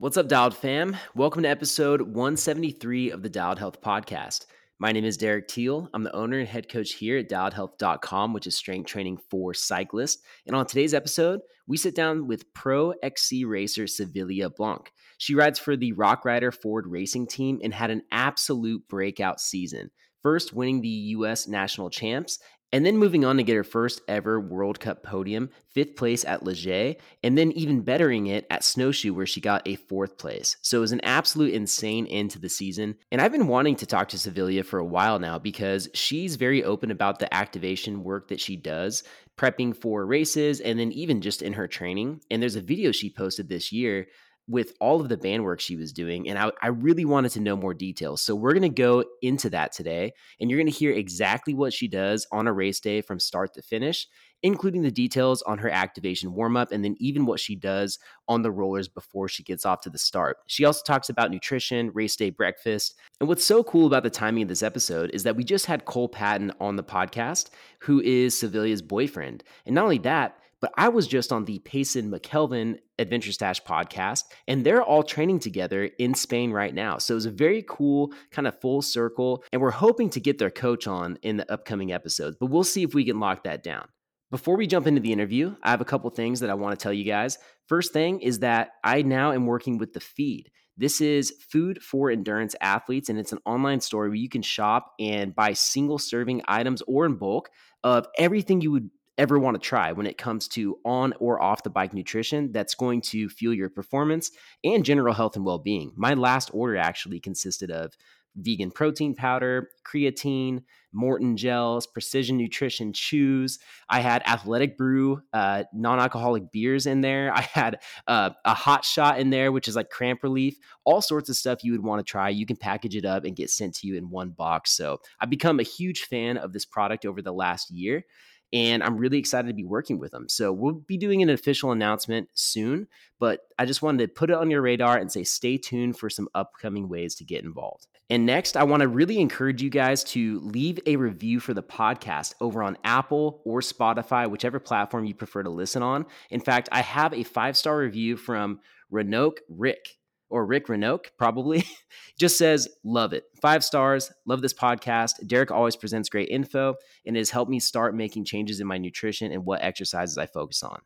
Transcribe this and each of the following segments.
What's up, Dialed fam? Welcome to episode 173 of the Dialed Health Podcast. My name is Derek Teal. I'm the owner and head coach here at dialedhealth.com, which is strength training for cyclists. And on today's episode, we sit down with pro XC racer Savilia Blunk. She rides for the Rockrider Ford racing team and had an absolute breakout season. First, winning the US national champs and then moving on to get her first ever World Cup podium, fifth place at Les Gets, and then even bettering it at Snowshoe, where she got a fourth place. So it was an absolute insane end to the season. And I've been wanting to talk to Savilia for a while now because she's very open about the activation work that she does, prepping for races, and then even just in her training. And there's a video she posted this year with all of the band work she was doing. And I, I really wanted to know more details. So we're going to go into that today. And you're going to hear exactly what she does on a race day from start to finish, including the details on her activation warm up and then even what she does on the rollers before she gets off to the start. She also talks about nutrition, race day breakfast. And what's so cool about the timing of this episode is that we just had Cole Paton on the podcast, who is Savilia's boyfriend. And not only that, but I was just on the Payson McKelvin Adventure Stash podcast, and they're all training together in Spain right now. So it was a very cool kind of full circle. And we're hoping to get their coach on in the upcoming episodes, but we'll see if we can lock that down. Before we jump into the interview, I have a couple things that I want to tell you guys. First thing is that I now am working with the feed. This is food for endurance athletes, and it's an online store where you can shop and buy single serving items or in bulk of everything you would ever want to try when it comes to on or off the bike nutrition that's going to fuel your performance and general health and well being. My last order actually consisted of vegan protein powder, creatine, Maurten gels, precision nutrition chews. I had athletic brew, uh, non alcoholic beers in there. I had uh, a hot shot in there, which is like cramp relief, all sorts of stuff you would want to try. You can package it up and get sent to you in one box. So I've become a huge fan of this product over the last year and I'm really excited to be working with them. So we'll be doing an official announcement soon, but I just wanted to put it on your radar and say stay tuned for some upcoming ways to get involved. And next, I want to really encourage you guys to leave a review for the podcast over on Apple or Spotify, whichever platform you prefer to listen on. In fact, I have a five star review from Renoke Rick or Rick Renoke, probably, just says, Love it. Five stars. Love this podcast. Derek always presents great info and it has helped me start making changes in my nutrition and what exercises I focus on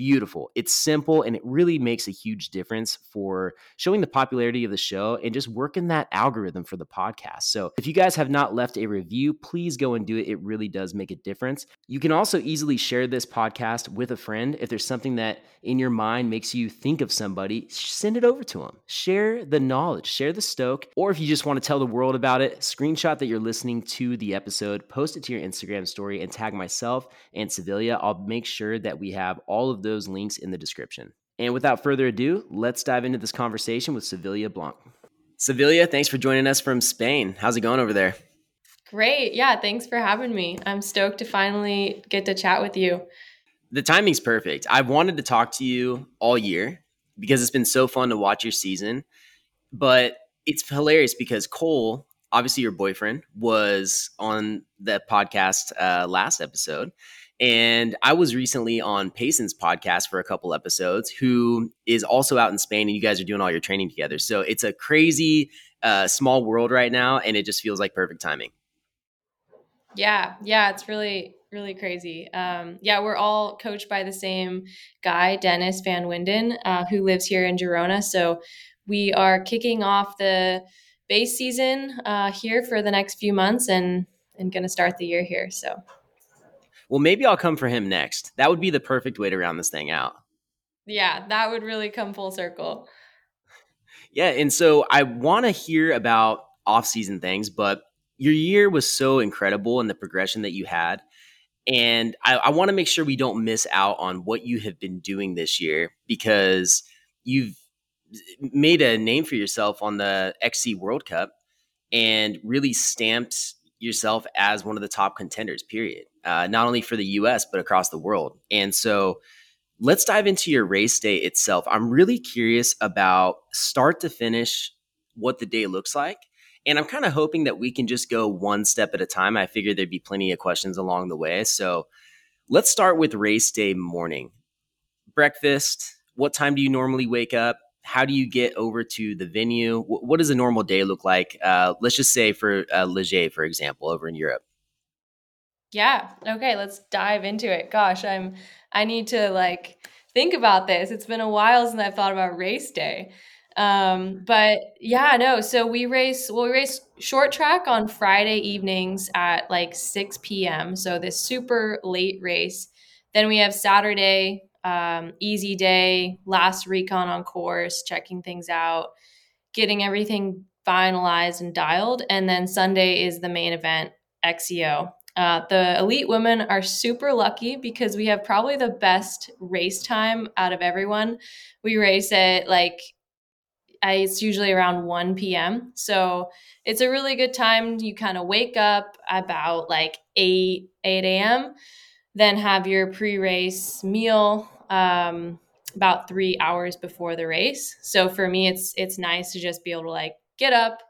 beautiful. It's simple and it really makes a huge difference for showing the popularity of the show and just working that algorithm for the podcast. So, if you guys have not left a review, please go and do it. It really does make a difference. You can also easily share this podcast with a friend. If there's something that in your mind makes you think of somebody, send it over to them. Share the knowledge, share the stoke, or if you just want to tell the world about it, screenshot that you're listening to the episode, post it to your Instagram story, and tag myself and Savilia. I'll make sure that we have all of those links in the description. And without further ado, let's dive into this conversation with Savilia Blunk. Savilia, thanks for joining us from Spain. How's it going over there? Great. Yeah, thanks for having me. I'm stoked to finally get to chat with you. The timing's perfect. I've wanted to talk to you all year because it's been so fun to watch your season. But it's hilarious because Cole, obviously your boyfriend, was on the podcast uh, last episode. And I was recently on Payson's podcast for a couple episodes, who is also out in Spain, and you guys are doing all your training together. So it's a crazy uh, small world right now, and it just feels like perfect timing. Yeah, yeah, it's really, really crazy. Um, yeah, we're all coached by the same guy, Dennis Van Winden, uh, who lives here in Girona. So we are kicking off the base season uh, here for the next few months, and and going to start the year here. So well, maybe I'll come for him next. That would be the perfect way to round this thing out. Yeah, that would really come full circle. Yeah, and so I want to hear about off-season things, but your year was so incredible and the progression that you had. And I, I want to make sure we don't miss out on what you have been doing this year because you've made a name for yourself on the XC World Cup and really stamped yourself as one of the top contenders, period uh, not only for the US, but across the world. And so let's dive into your race day itself. I'm really curious about start to finish what the day looks like. And I'm kind of hoping that we can just go one step at a time. I figured there'd be plenty of questions along the way. So let's start with race day morning. Breakfast. What time do you normally wake up? How do you get over to the venue? W- what does a normal day look like? Uh, let's just say for uh, Les Gets, for example, over in Europe. Yeah. Okay. Let's dive into it. Gosh, I'm. I need to like think about this. It's been a while since I've thought about race day. Um, but yeah, no. So we race. Well, we race short track on Friday evenings at like 6 p.m. So this super late race. Then we have Saturday, um, easy day, last recon on course, checking things out, getting everything finalized and dialed, and then Sunday is the main event, XCO. Uh, the elite women are super lucky because we have probably the best race time out of everyone. We race at like it's usually around 1 p.m. So it's a really good time. You kind of wake up about like 8, 8 a.m., then have your pre race meal um, about three hours before the race. So for me, it's it's nice to just be able to like get up,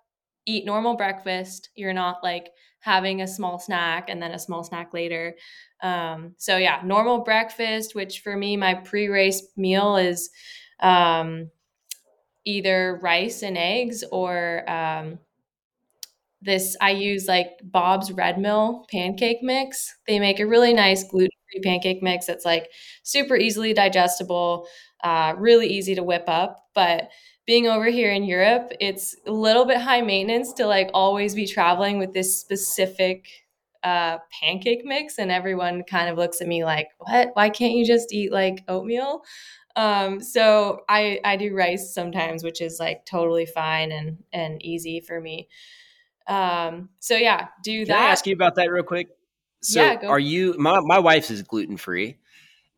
eat normal breakfast. You're not like having a small snack and then a small snack later. Um, so yeah, normal breakfast, which for me, my pre race meal is um, either rice and eggs or um, this I use like Bob's Red Mill pancake mix. They make a really nice gluten free pancake mix that's like super easily digestible, uh, really easy to whip up. But being over here in Europe, it's a little bit high maintenance to like always be traveling with this specific uh, pancake mix, and everyone kind of looks at me like, "What? Why can't you just eat like oatmeal?" Um, so I I do rice sometimes, which is like totally fine and and easy for me. Um, so yeah, do Can that. I ask you about that real quick? So Yeah, are you my my wife is gluten free.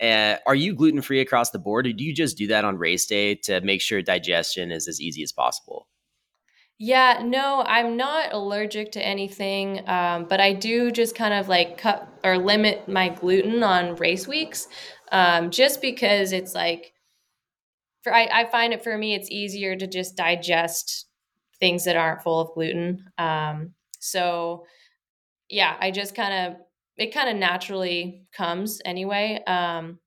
Uh, are you gluten free across the board, or do you just do that on race day to make sure digestion is as easy as possible? Yeah, no, I'm not allergic to anything, um, but I do just kind of like cut or limit my gluten on race weeks, um, just because it's like for I, I find it for me it's easier to just digest things that aren't full of gluten. Um, so yeah, I just kind of it kind of naturally comes anyway. Um,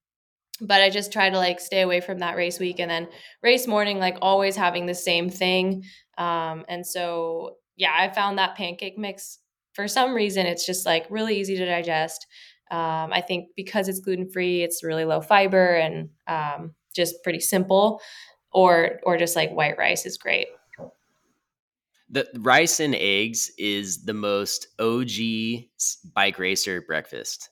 but I just try to like stay away from that race week and then race morning, like always having the same thing. Um, and so, yeah, I found that pancake mix for some reason, it's just like really easy to digest. Um, I think because it's gluten free, it's really low fiber and um, just pretty simple. Or, or just like white rice is great. The rice and eggs is the most OG bike racer breakfast.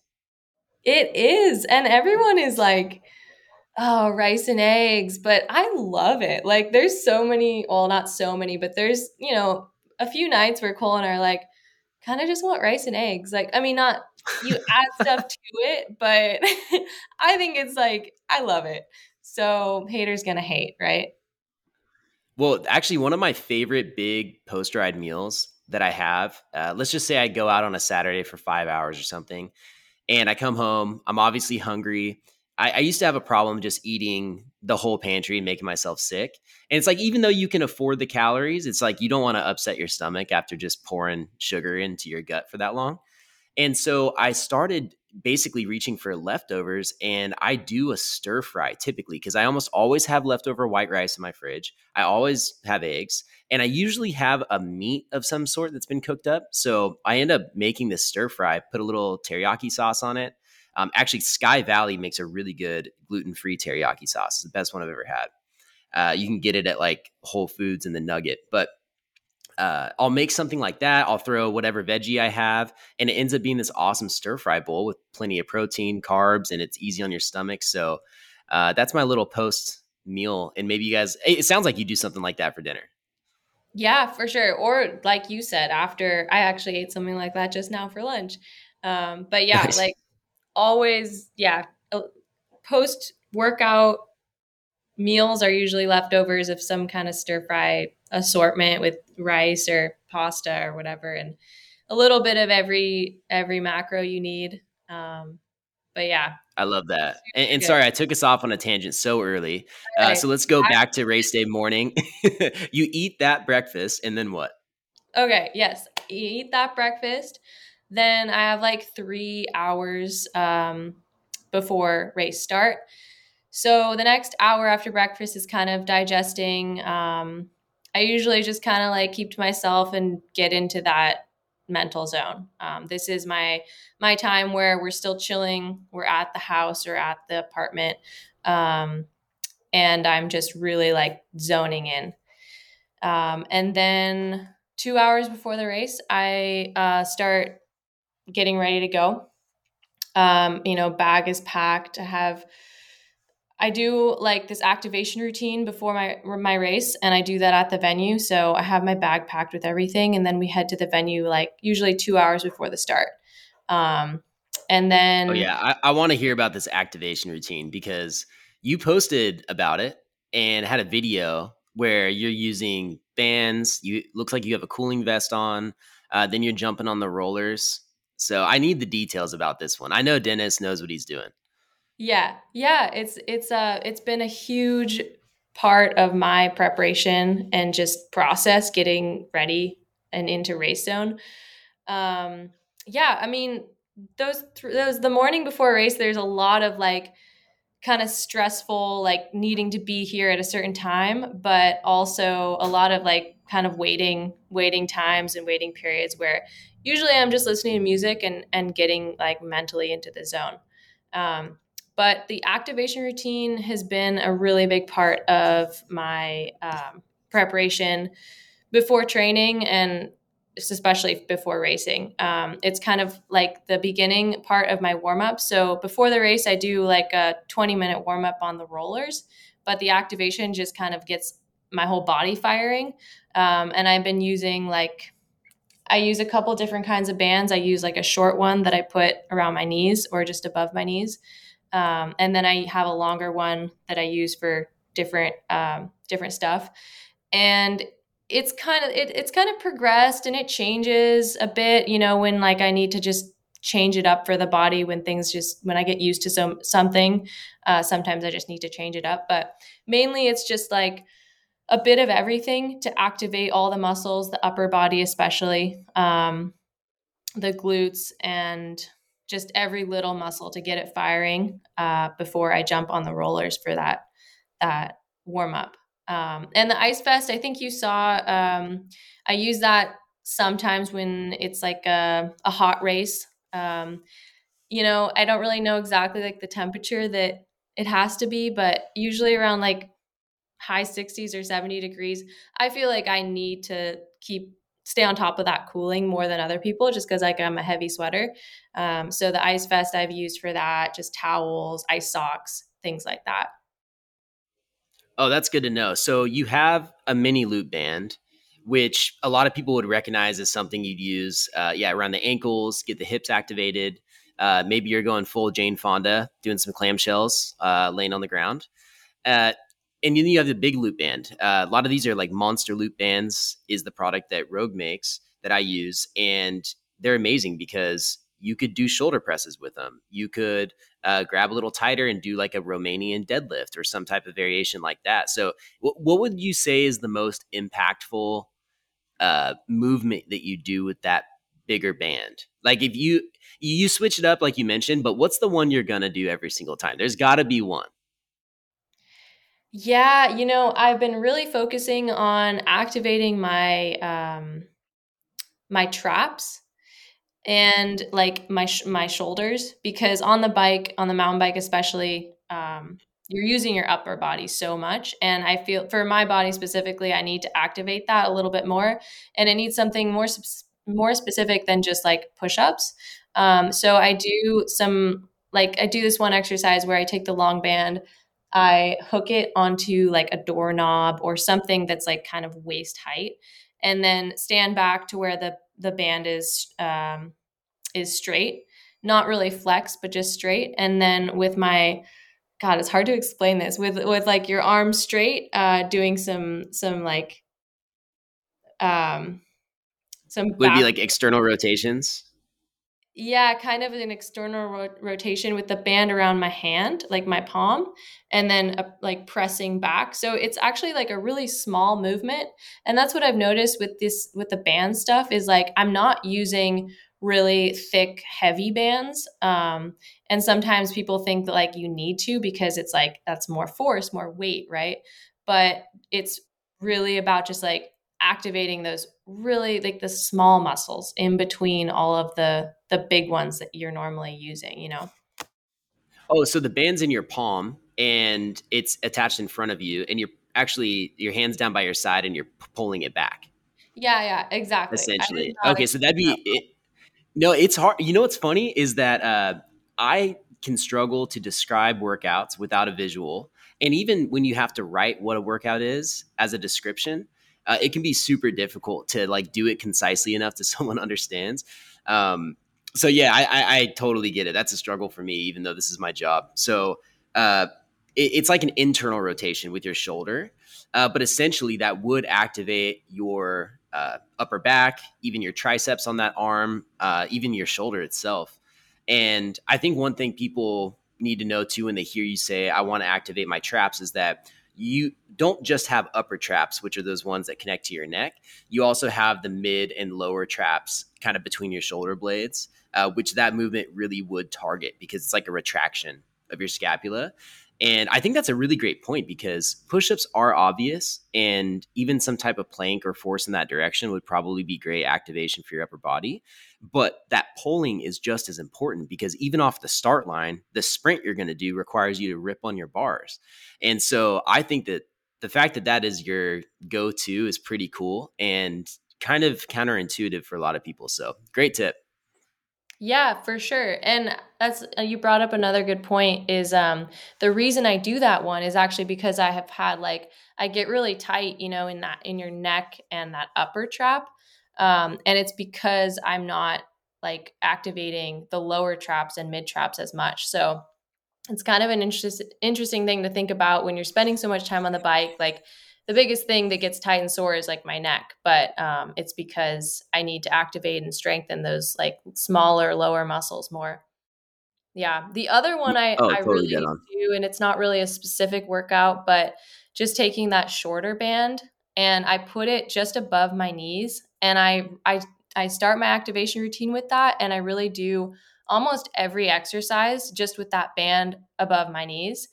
It is. And everyone is like, oh, rice and eggs. But I love it. Like, there's so many, well, not so many, but there's, you know, a few nights where Cole and I are like, kind of just want rice and eggs. Like, I mean, not you add stuff to it, but I think it's like, I love it. So, haters gonna hate, right? Well, actually, one of my favorite big post ride meals that I have, uh, let's just say I go out on a Saturday for five hours or something, and I come home. I'm obviously hungry. I, I, used to have a problem just eating the whole pantry and making myself sick. And it's like, even though you can afford the calories, it's like you don't want to upset your stomach after just pouring sugar into your gut for that long. And so I started basically reaching for leftovers and I do a stir fry typically because I almost always have leftover white rice in my fridge. I always have eggs and I usually have a meat of some sort that's been cooked up. So I end up making this stir fry, put a little teriyaki sauce on it. Um, actually, Sky Valley makes a really good gluten free teriyaki sauce. It's the best one I've ever had. Uh, you can get it at like Whole Foods and the Nugget, but uh, I'll make something like that. I'll throw whatever veggie I have, and it ends up being this awesome stir fry bowl with plenty of protein, carbs, and it's easy on your stomach. So uh, that's my little post meal. And maybe you guys, it sounds like you do something like that for dinner. Yeah, for sure. Or like you said, after I actually ate something like that just now for lunch. Um, but yeah, nice. like always, yeah, uh, post workout meals are usually leftovers of some kind of stir fry assortment with rice or pasta or whatever and a little bit of every every macro you need. Um but yeah. I love that. And, and sorry i took us off on a tangent so early. Uh, so let's go back to race day morning. You eat that breakfast and then what? Okay yes eat that breakfast. Then i have like three hours um before race start. So the next hour after breakfast is kind of digesting. Um, I usually just kind of like keep to myself and get into that mental zone. Um, this is my my time where we're still chilling. We're at the house or at the apartment, um, and I'm just really like zoning in. Um, and then two hours before the race, I uh, start getting ready to go. Um, you know, bag is packed. I have I do like this activation routine before my my race, and I do that at the venue. So I have my bag packed with everything, and then we head to the venue like usually two hours before the start. Um, and then, oh yeah, I, I want to hear about this activation routine because you posted about it and had a video where you're using bands. You looks like you have a cooling vest on. Uh, then you're jumping on the rollers. So I need the details about this one. I know Dennis knows what he's doing. Yeah. Yeah, it's it's uh it's been a huge part of my preparation and just process getting ready and into race zone. Um yeah, I mean those th- those the morning before race there's a lot of like kind of stressful like needing to be here at a certain time but also a lot of like kind of waiting waiting times and waiting periods where usually i'm just listening to music and and getting like mentally into the zone um, but the activation routine has been a really big part of my um, preparation before training and especially before racing. Um, it's kind of like the beginning part of my warm up. So before the race, I do like a 20 minute warm up on the rollers, but the activation just kind of gets my whole body firing. Um, and I've been using like, I use a couple different kinds of bands. I use like a short one that I put around my knees or just above my knees. Um, and then I have a longer one that I use for different um, different stuff. And it's kind of it, it's kind of progressed and it changes a bit. You know, when like I need to just change it up for the body when things just when I get used to some something. Uh, sometimes I just need to change it up, but mainly it's just like a bit of everything to activate all the muscles, the upper body especially, um, the glutes, and just every little muscle to get it firing uh, before I jump on the rollers for that that warm up. Um, and the ice vest, I think you saw. Um, I use that sometimes when it's like a, a hot race. Um, you know, I don't really know exactly like the temperature that it has to be, but usually around like high 60s or 70 degrees, I feel like I need to keep stay on top of that cooling more than other people just because like i'm a heavy sweater. Um, so the ice vest i've used for that just towels ice socks things like that. Oh that's good to know. So you have a mini loop band which a lot of people would recognize as something you'd use uh, yeah around the ankles get the hips activated. Uh, maybe you're going full jane fonda doing some clamshells uh, laying on the ground. Uh, and then you have the big loop band. Uh, a lot of these are like monster loop bands is the product that Rogue makes that I use, and they're amazing because you could do shoulder presses with them. You could uh, grab a little tighter and do like a Romanian deadlift or some type of variation like that. So, w- what would you say is the most impactful uh, movement that you do with that bigger band? Like if you you switch it up, like you mentioned, but what's the one you're gonna do every single time? There's got to be one. Yeah, you know, I've been really focusing on activating my um my traps and like my sh- my shoulders because on the bike, on the mountain bike especially, um you're using your upper body so much and I feel for my body specifically, I need to activate that a little bit more and it needs something more more specific than just like push-ups. Um so I do some like I do this one exercise where I take the long band I hook it onto like a doorknob or something that's like kind of waist height, and then stand back to where the the band is um, is straight, not really flex, but just straight. And then with my God, it's hard to explain this with with like your arms straight, uh, doing some some like um some would back- be like external rotations. Yeah, kind of an external ro- rotation with the band around my hand, like my palm, and then like pressing back. So it's actually like a really small movement, and that's what I've noticed with this with the band stuff is like I'm not using really thick, heavy bands. Um, and sometimes people think that like you need to because it's like that's more force, more weight, right? But it's really about just like activating those really like the small muscles in between all of the the big ones that you're normally using, you know. Oh, so the band's in your palm and it's attached in front of you and you're actually your hands down by your side and you're pulling it back. Yeah, yeah, exactly. Essentially. Okay, so that'd be it, no, it's hard. You know what's funny is that uh, I can struggle to describe workouts without a visual. And even when you have to write what a workout is as a description, uh, it can be super difficult to like do it concisely enough to someone understands. Um, so yeah, I, I, I, totally get it. That's a struggle for me, even though this is my job. So uh, it, it's like an internal rotation with your shoulder, uh, but essentially that would activate your uh, upper back, even your triceps on that arm, uh, even your shoulder itself. And I think one thing people need to know too when they hear you say, I want to activate my traps, is that you don't just have upper traps, which are those ones that connect to your neck. You also have the mid and lower traps kind of between your shoulder blades, uh, which that movement really would target because it's like a retraction of your scapula. And I think that's a really great point because push ups are obvious, and even some type of plank or force in that direction would probably be great activation for your upper body. But that pulling is just as important because even off the start line, the sprint you're going to do requires you to rip on your bars. And so I think that the fact that that is your go to is pretty cool and kind of counterintuitive for a lot of people. So great tip. Yeah, for sure. And that's uh, you brought up another good point is um the reason I do that one is actually because I have had like I get really tight, you know, in that in your neck and that upper trap. Um and it's because I'm not like activating the lower traps and mid traps as much. So it's kind of an interest, interesting thing to think about when you're spending so much time on the bike like the biggest thing that gets tight and sore is like my neck, but um, it's because I need to activate and strengthen those like smaller, lower muscles more. Yeah. The other one I, oh, I totally really do, and it's not really a specific workout, but just taking that shorter band and I put it just above my knees and I, I, I start my activation routine with that. And I really do almost every exercise just with that band above my knees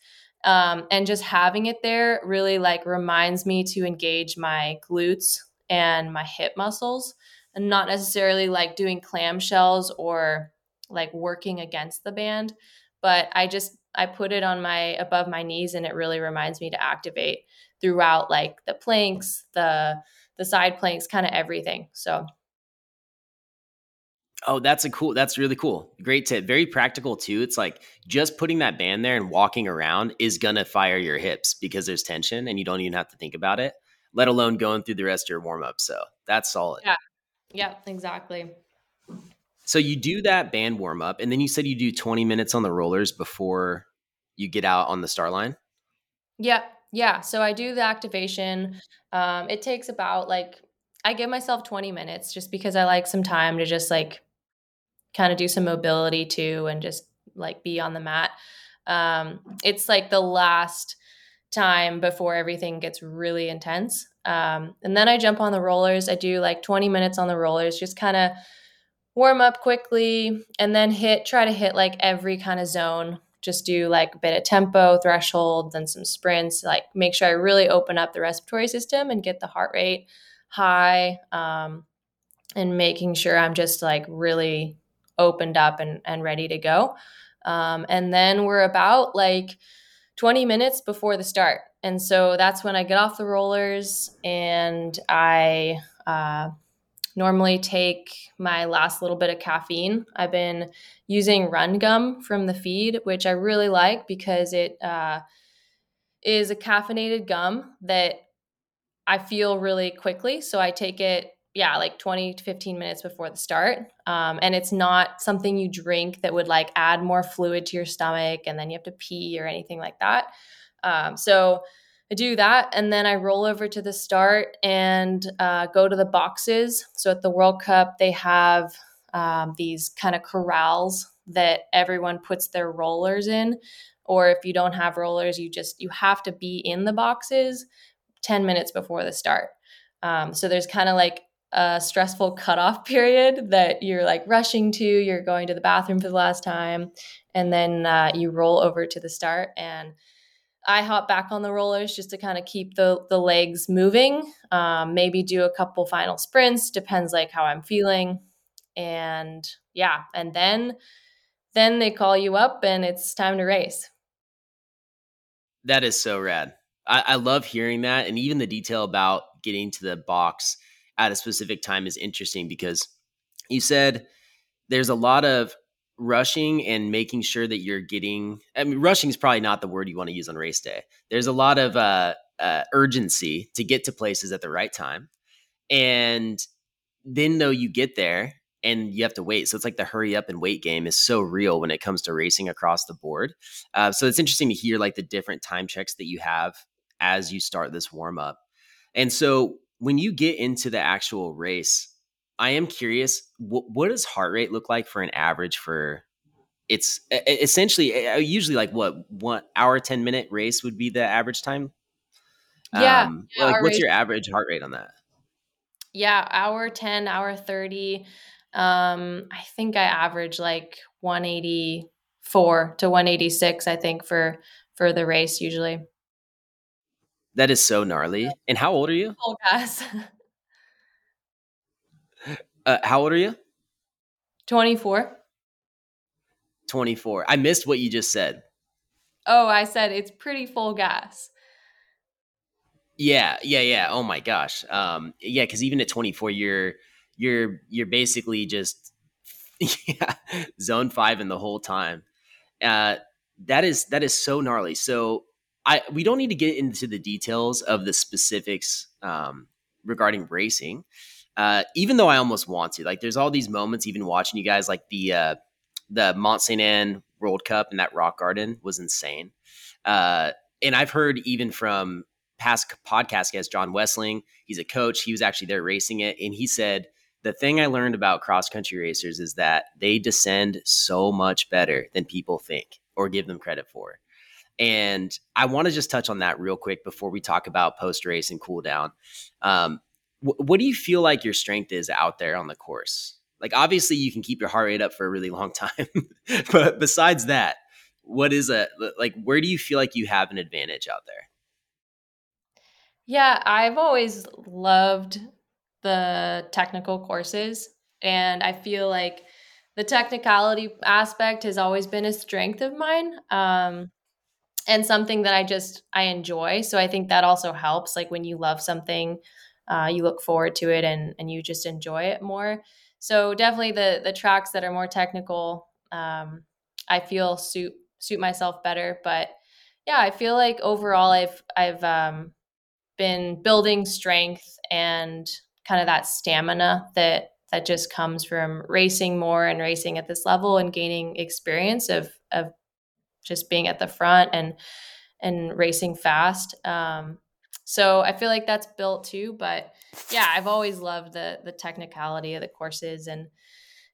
um, and just having it there really like reminds me to engage my glutes and my hip muscles and not necessarily like doing clamshells or like working against the band but i just i put it on my above my knees and it really reminds me to activate throughout like the planks the the side planks kind of everything so Oh, that's a cool. That's really cool. Great tip. Very practical too. It's like just putting that band there and walking around is gonna fire your hips because there's tension and you don't even have to think about it. Let alone going through the rest of your warm up. So that's solid. Yeah. Yeah. Exactly. So you do that band warm up, and then you said you do 20 minutes on the rollers before you get out on the star line. Yeah. Yeah. So I do the activation. Um, it takes about like I give myself 20 minutes just because I like some time to just like kind of do some mobility too and just like be on the mat. Um, it's like the last time before everything gets really intense. Um, and then I jump on the rollers. I do like 20 minutes on the rollers, just kind of warm up quickly and then hit, try to hit like every kind of zone. Just do like a bit of tempo, threshold, then some sprints, like make sure I really open up the respiratory system and get the heart rate high um, and making sure I'm just like really opened up and, and ready to go. Um, and then we're about like 20 minutes before the start. And so that's when I get off the rollers and I uh, normally take my last little bit of caffeine. I've been using Run Gum from the feed, which I really like because it uh, is a caffeinated gum that I feel really quickly. So I take it yeah, like 20 to 15 minutes before the start. Um, and it's not something you drink that would like add more fluid to your stomach and then you have to pee or anything like that. Um, so I do that. And then I roll over to the start and uh, go to the boxes. So at the World Cup, they have um, these kind of corrals that everyone puts their rollers in. Or if you don't have rollers, you just, you have to be in the boxes 10 minutes before the start. Um, so there's kind of like a stressful cutoff period that you're like rushing to, you're going to the bathroom for the last time, and then uh, you roll over to the start. And I hop back on the rollers just to kind of keep the the legs moving. Um, maybe do a couple final sprints, depends like how I'm feeling, and yeah, and then then they call you up and it's time to race. That is so rad. I, I love hearing that, and even the detail about getting to the box at a specific time is interesting because you said there's a lot of rushing and making sure that you're getting i mean rushing is probably not the word you want to use on race day. There's a lot of uh, uh, urgency to get to places at the right time. And then though you get there and you have to wait. So it's like the hurry up and wait game is so real when it comes to racing across the board. Uh, so it's interesting to hear like the different time checks that you have as you start this warm up. And so when you get into the actual race, I am curious what, what does heart rate look like for an average for it's essentially usually like what one hour 10 minute race would be the average time yeah, um, yeah like what's race. your average heart rate on that yeah hour 10 hour 30 um i think i average like 184 to 186 i think for for the race usually that is so gnarly. And how old are you? Oh, guys. uh, how old are you? 24. 24. I missed what you just said. Oh, I said it's pretty full gas. Yeah, yeah, yeah. Oh my gosh. Um, yeah, because even at 24, you're you're you're basically just yeah, zone five in the whole time. Uh, that is that is so gnarly. So I we don't need to get into the details of the specifics um, regarding racing. Uh, even though I almost want to, like, there's all these moments. Even watching you guys, like the uh, the Mont Saint Anne World Cup and that Rock Garden was insane. Uh, and I've heard even from past podcast guest John Wessling, he's a coach. He was actually there racing it, and he said the thing I learned about cross country racers is that they descend so much better than people think or give them credit for. And I want to just touch on that real quick before we talk about post race and cool down. Um, wh- what do you feel like your strength is out there on the course? Like, obviously, you can keep your heart rate up for a really long time, but besides that, what is a like? Where do you feel like you have an advantage out there? Yeah, I've always loved the technical courses, and I feel like the technicality aspect has always been a strength of mine. Um, and something that I just I enjoy. So I think that also helps. Like when you love something, uh, you look forward to it and and you just enjoy it more. So definitely the the tracks that are more technical, um, I feel suit suit myself better. But yeah, I feel like overall I've I've um, been building strength and kind of that stamina that that just comes from racing more and racing at this level and gaining experience of of just being at the front and and racing fast. Um, so I feel like that's built too. But yeah, I've always loved the the technicality of the courses and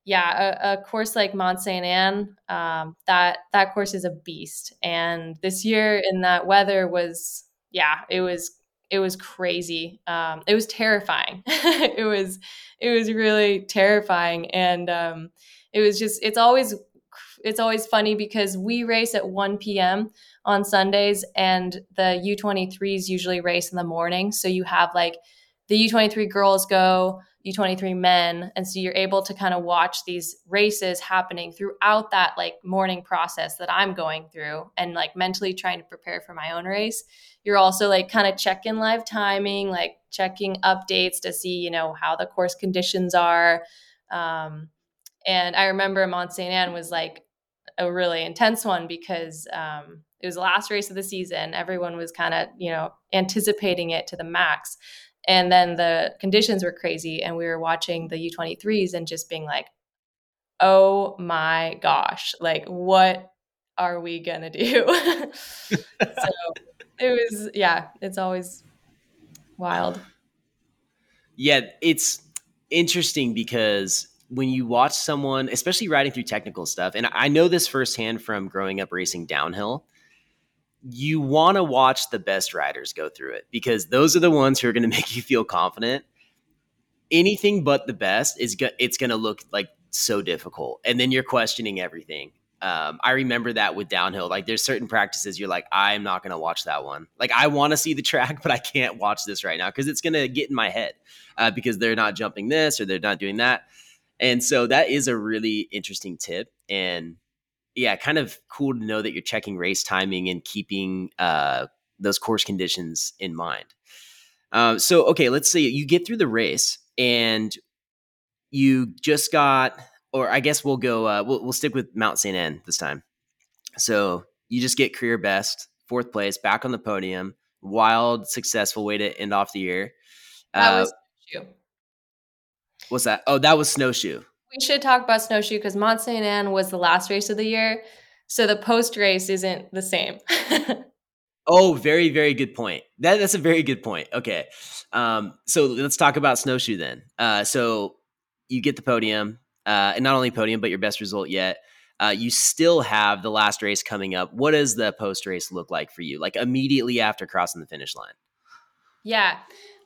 yeah, a, a course like Mont Saint Anne, um, that that course is a beast. And this year in that weather was yeah, it was it was crazy. Um, it was terrifying. it was it was really terrifying, and um, it was just it's always it's always funny because we race at 1 p.m. on Sundays and the U23s usually race in the morning. So you have like the U23 girls go, U23 men. And so you're able to kind of watch these races happening throughout that like morning process that I'm going through and like mentally trying to prepare for my own race. You're also like kind of checking live timing, like checking updates to see, you know, how the course conditions are. Um, and I remember Mont Saint Anne was like a really intense one because um, it was the last race of the season. Everyone was kind of, you know, anticipating it to the max. And then the conditions were crazy. And we were watching the U23s and just being like, oh my gosh, like, what are we going to do? so it was, yeah, it's always wild. Yeah, it's interesting because when you watch someone, especially riding through technical stuff, and I know this firsthand from growing up racing downhill, you want to watch the best riders go through it because those are the ones who are going to make you feel confident. anything but the best is go- it's going to look like so difficult, and then you're questioning everything. Um, I remember that with downhill. Like, there's certain practices you're like, I'm not going to watch that one. Like, I want to see the track, but I can't watch this right now because it's going to get in my head uh, because they're not jumping this or they're not doing that. And so that is a really interesting tip. And yeah, kind of cool to know that you're checking race timing and keeping uh, those course conditions in mind. Uh, so, okay, let's say you get through the race and you just got, or I guess we'll go, uh, we'll, we'll stick with Mount St. Anne this time. So you just get career best, fourth place, back on the podium. Wild, successful way to end off the year. That uh, was. What's that? Oh, that was snowshoe. We should talk about snowshoe because Mont Saint Anne was the last race of the year, so the post race isn't the same. oh, very very good point. That that's a very good point. Okay, um, so let's talk about snowshoe then. Uh, so you get the podium, uh, and not only podium, but your best result yet. Uh, you still have the last race coming up. What does the post race look like for you? Like immediately after crossing the finish line? Yeah,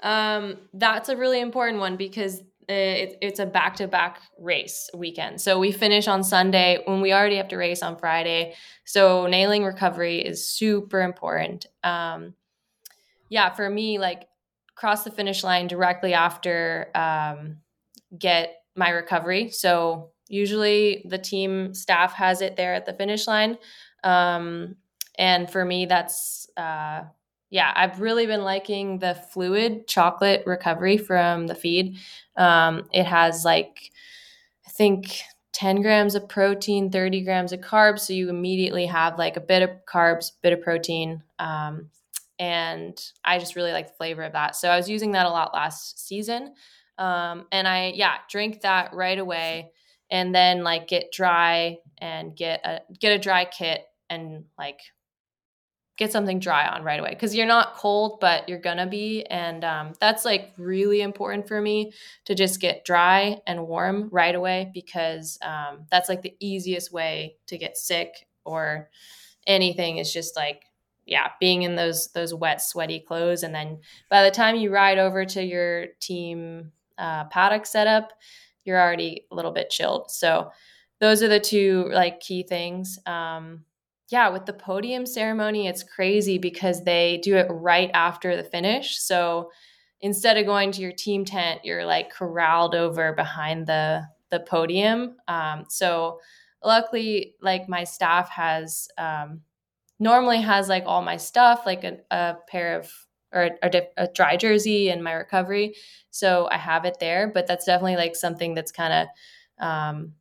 um, that's a really important one because it, it's a back to back race weekend. So we finish on Sunday when we already have to race on Friday. So nailing recovery is super important. Um, yeah, for me, like cross the finish line directly after um, get my recovery. So usually the team staff has it there at the finish line. Um, and for me, that's uh, yeah, I've really been liking the fluid chocolate recovery from the feed. Um, it has like, I think 10 grams of protein, 30 grams of carbs. So you immediately have like a bit of carbs, bit of protein. Um, and I just really like the flavor of that. So I was using that a lot last season. Um, and I, yeah, drink that right away and then like get dry and get a, get a dry kit and like get something dry on right away because you're not cold but you're gonna be and um, that's like really important for me to just get dry and warm right away because um, that's like the easiest way to get sick or anything is just like yeah being in those those wet sweaty clothes and then by the time you ride over to your team uh, paddock setup you're already a little bit chilled. So those are the two like key things um, yeah, with the podium ceremony, it's crazy because they do it right after the finish. So instead of going to your team tent, you're like corralled over behind the the podium. Um, so luckily, like my staff has um, normally has like all my stuff, like a, a pair of or a, a, dry jersey and my recovery. So I have it there, but that's definitely like something that's kind of um,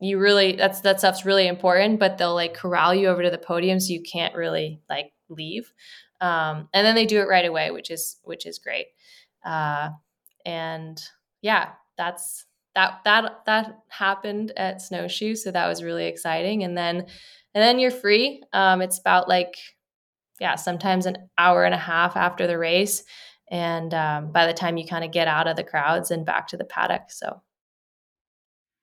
you really that's that stuff's really important but they'll like corral you over to the podium so you can't really like leave. Um, and then they do it right away which is which is great. Uh, and yeah that's that that that happened at snowshoe so that was really exciting. And then and then you're free. Um, it's about like yeah sometimes an hour and a half after the race. And um, by the time you kind of get out of the crowds and back to the paddock so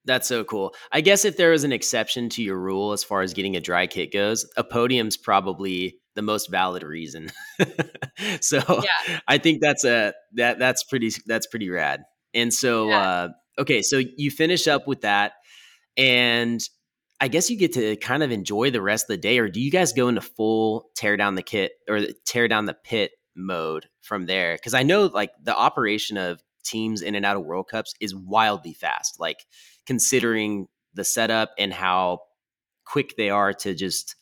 that's so cool. I guess if there is an exception to your rule as far as getting a dry kit goes, a podium's probably the most valid reason. so yeah. I think that's a that that's pretty that's pretty rad. And so yeah. uh okay, so you finish up with that and I guess you get to kind of enjoy the rest of the day or do you guys go into full tear down the kit or tear down the pit mode from there? Cuz I know like the operation of teams in and out of World Cups is wildly fast. Like considering the setup and how quick they are to just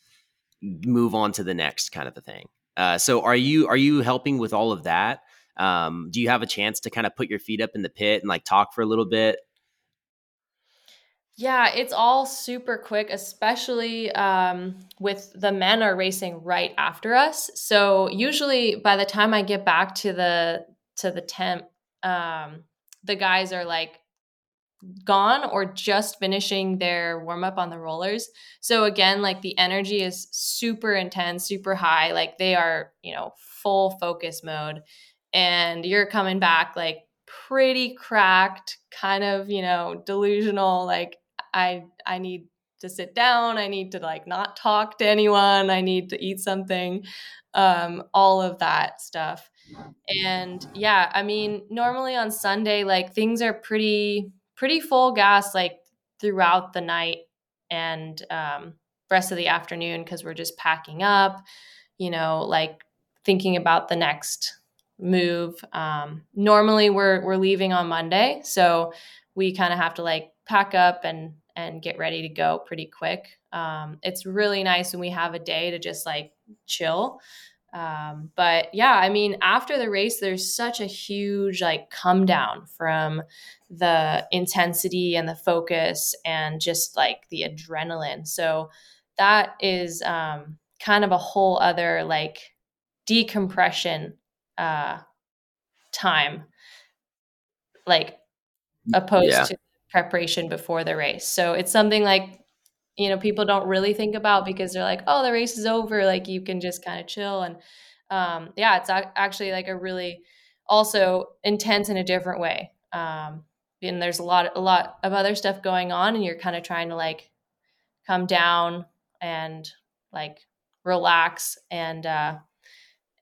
move on to the next kind of a thing. Uh, so are you are you helping with all of that? Um, do you have a chance to kind of put your feet up in the pit and like talk for a little bit? Yeah, it's all super quick, especially um, with the men are racing right after us. So usually by the time I get back to the to the tent, um, the guys are like gone or just finishing their warm up on the rollers. So again, like the energy is super intense, super high. Like they are, you know, full focus mode. And you're coming back like pretty cracked, kind of, you know, delusional, like I I need to sit down. I need to like not talk to anyone. I need to eat something. Um, all of that stuff. And yeah, I mean, normally on Sunday, like things are pretty, pretty full gas, like throughout the night and um, rest of the afternoon because we're just packing up, you know, like thinking about the next move. Um, normally we're we're leaving on Monday, so we kind of have to like pack up and and get ready to go pretty quick. Um, it's really nice when we have a day to just like chill. Um, but yeah, I mean, after the race, there's such a huge like come down from the intensity and the focus and just like the adrenaline. So that is um, kind of a whole other like decompression uh, time, like opposed yeah. to preparation before the race. So it's something like you know people don't really think about because they're like, oh, the race is over, like you can just kind of chill and um, yeah, it's actually like a really also intense in a different way. Um, and there's a lot a lot of other stuff going on and you're kind of trying to like come down and like relax and uh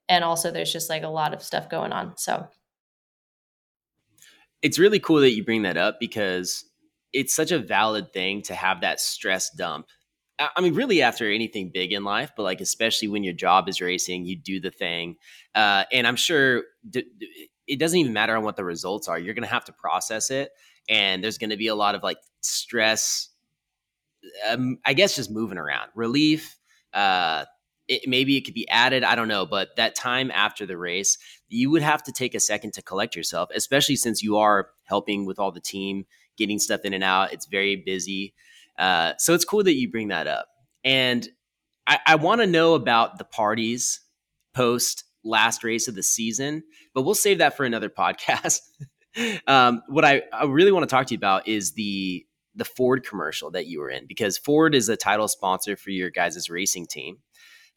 and also there's just like a lot of stuff going on so it's really cool that you bring that up because it's such a valid thing to have that stress dump I mean, really, after anything big in life, but like especially when your job is racing, you do the thing, uh, and I'm sure d- d- it doesn't even matter on what the results are. You're going to have to process it, and there's going to be a lot of like stress. Um, I guess just moving around, relief, uh, it, maybe it could be added. I don't know, but that time after the race, you would have to take a second to collect yourself, especially since you are helping with all the team, getting stuff in and out. It's very busy. Uh, so it's cool that you bring that up. And I, I want to know about the parties post last race of the season, but we'll save that for another podcast. um, what I, I really want to talk to you about is the the Ford commercial that you were in because Ford is a title sponsor for your guys' racing team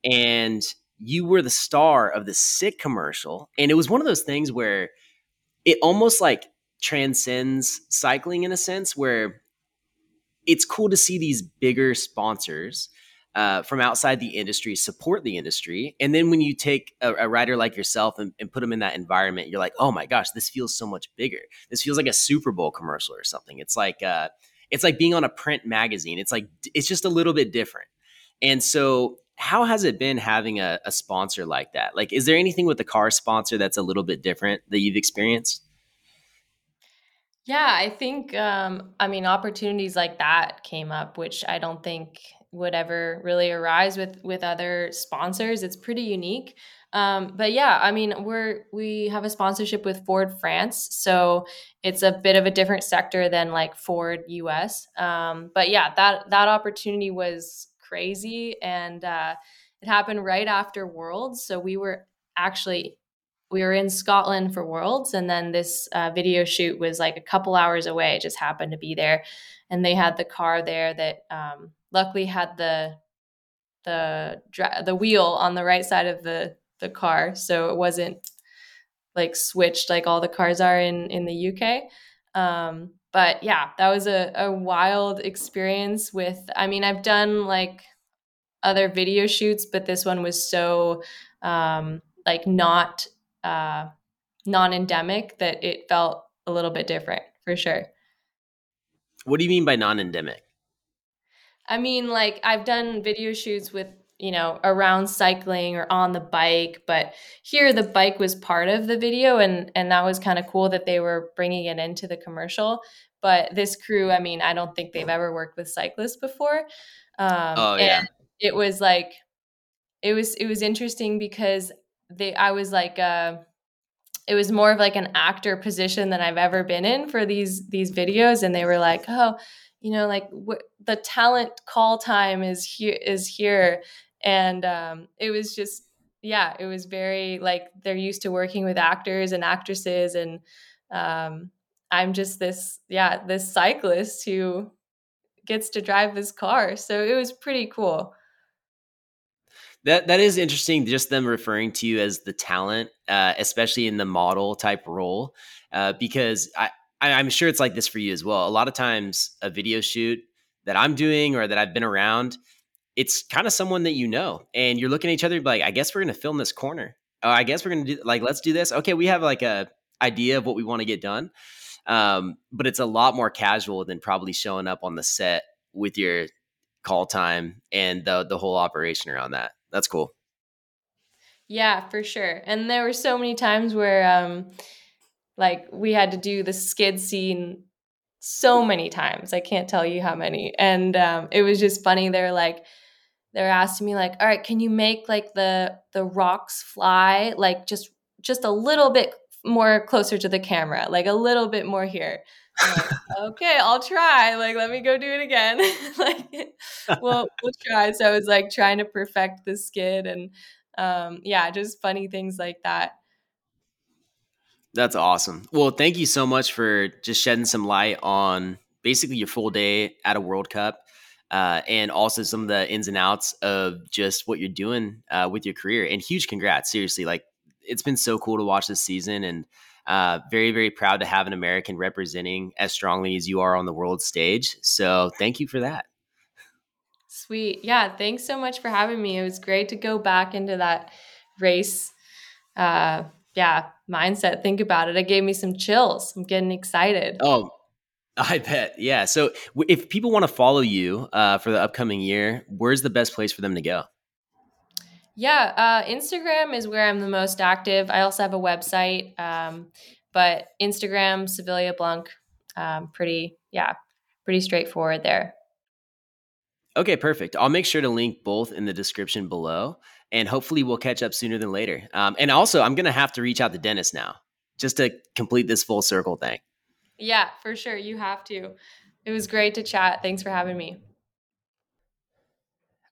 and you were the star of the sick commercial and it was one of those things where it almost like transcends cycling in a sense where it's cool to see these bigger sponsors uh, from outside the industry support the industry. And then when you take a, a rider like yourself and, and, put them in that environment you're like oh my gosh this feels so much bigger. This feels like a super bowl commercial or something. It's like uh, it's like being on a print magazine. It's like it's just a little bit different. And so how has it been having a, a, sponsor like that? Like, is there anything with the car sponsor that's a little bit different that you've experienced? Yeah, I think, um, I mean, opportunities like that came up, which I don't think would ever really arise with with other sponsors. It's pretty unique. Um, but yeah, I mean, we're we have a sponsorship with Ford France, so it's a bit of a different sector than like Ford US. Um, but yeah, that that opportunity was crazy. And uh, it happened right after Worlds. So we were actually we were in Scotland for Worlds, and then this uh, video shoot was like a couple hours away. It just happened to be there, and they had the car there that um, luckily had the the the wheel on the right side of the the car, so it wasn't like switched like all the cars are in in the UK. Um, but yeah, that was a, a wild experience with, I mean, I've done like other video shoots, but this one was so um, like not uh, non-endemic that it felt a little bit different for sure. What do you mean by non-endemic? I mean, like I've done video shoots with you know around cycling or on the bike but here the bike was part of the video and and that was kind of cool that they were bringing it into the commercial but this crew i mean i don't think they've ever worked with cyclists before um oh, yeah. and it was like it was it was interesting because they i was like uh it was more of like an actor position than I've ever been in for these these videos. And they were like oh you know like wh- the talent call time is here is here. And um, it was just yeah it was very like they're used to working with actors and actresses. And um, i'm just this yeah this cyclist who gets to drive this car. So it was pretty cool that that is interesting just them referring to you as the talent uh, especially in the model type role uh, because I, I i'm sure it's like this for you as well a lot of times a video shoot that I'm doing or that I've been around, it's kind of someone that you know, and you're looking at each other like, I guess we're gonna film this corner. Oh, I guess we're gonna do like let's do this. Okay, we have like a idea of what we want to get done, um, but it's a lot more casual than probably showing up on the set with your call time and the the whole operation around that. That's cool. Yeah, for sure. And there were so many times where um like we had to do the skid scene so many times. I can't tell you how many. And um it was just funny. They're like they're asking me like, "All right, can you make like the the rocks fly like just just a little bit more closer to the camera, like a little bit more here." Okay, I'll try. Like, let me go do it again. like, we'll we'll try. So I was like trying to perfect the skid, and um, yeah, just funny things like that. That's awesome. Well, thank you so much for just shedding some light on basically your full day at a World Cup. Uh, and also some of the ins and outs of just what you're doing uh, with your career. And huge congrats, seriously! Like it's been so cool to watch this season, and uh, very, very proud to have an American representing as strongly as you are on the world stage. So thank you for that. Sweet. Yeah. Thanks so much for having me. It was great to go back into that race. Uh, yeah, mindset. Think about it. It gave me some chills. I'm getting excited. Oh, I bet. Yeah. So if people want to follow you uh, for the upcoming year, where's the best place for them to go? Yeah, uh, Instagram is where I'm the most active. I also have a website, um, but Instagram, Savilia Blunk, um, pretty, yeah, pretty straightforward there. Okay, perfect. I'll make sure to link both in the description below, and hopefully we'll catch up sooner than later. Um, and also, I'm gonna have to reach out to Dennis now just to complete this full circle thing. Yeah, for sure. You have to. It was great to chat. Thanks for having me.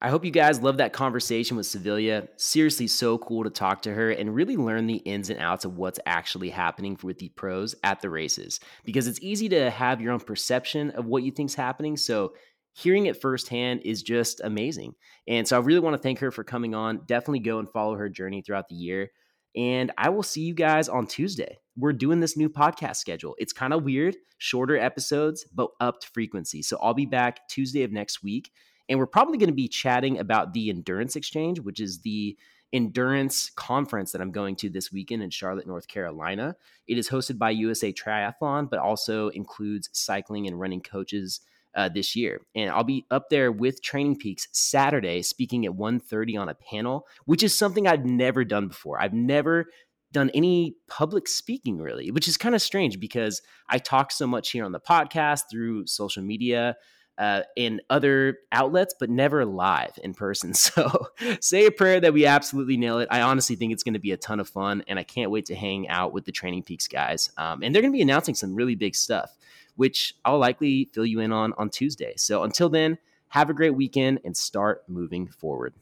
I hope you guys love that conversation with Savilia. Seriously, so cool to talk to her and really learn the ins and outs of what's actually happening with the pros at the races. Because it's easy to have your own perception of what you think's happening. So hearing it firsthand is just amazing. And so I really want to thank her for coming on. Definitely go and follow her journey throughout the year. And I will see you guys on Tuesday. We're doing this new podcast schedule. It's kind of weird, shorter episodes, but upped frequency. So I'll be back Tuesday of next week and we're probably going to be chatting about the Endurance Exchange, which is the endurance conference that I'm going to this weekend in Charlotte, North Carolina. It is hosted by USA Triathlon, but also includes cycling and running coaches uh, this year. And I'll be up there with Training Peaks Saturday, speaking at 1:30 on a panel, which is something I've never done before. I've never done any public speaking really, which is kind of strange because I talk so much here on the podcast through social media uh, in other outlets, but never live in person. So say a prayer that we absolutely nail it. I honestly think it's going to be a ton of fun, and I can't wait to hang out with the Training Peaks guys. Um, and they're going to be announcing some really big stuff, which I'll likely fill you in on on Tuesday. So until then, have a great weekend and start moving forward.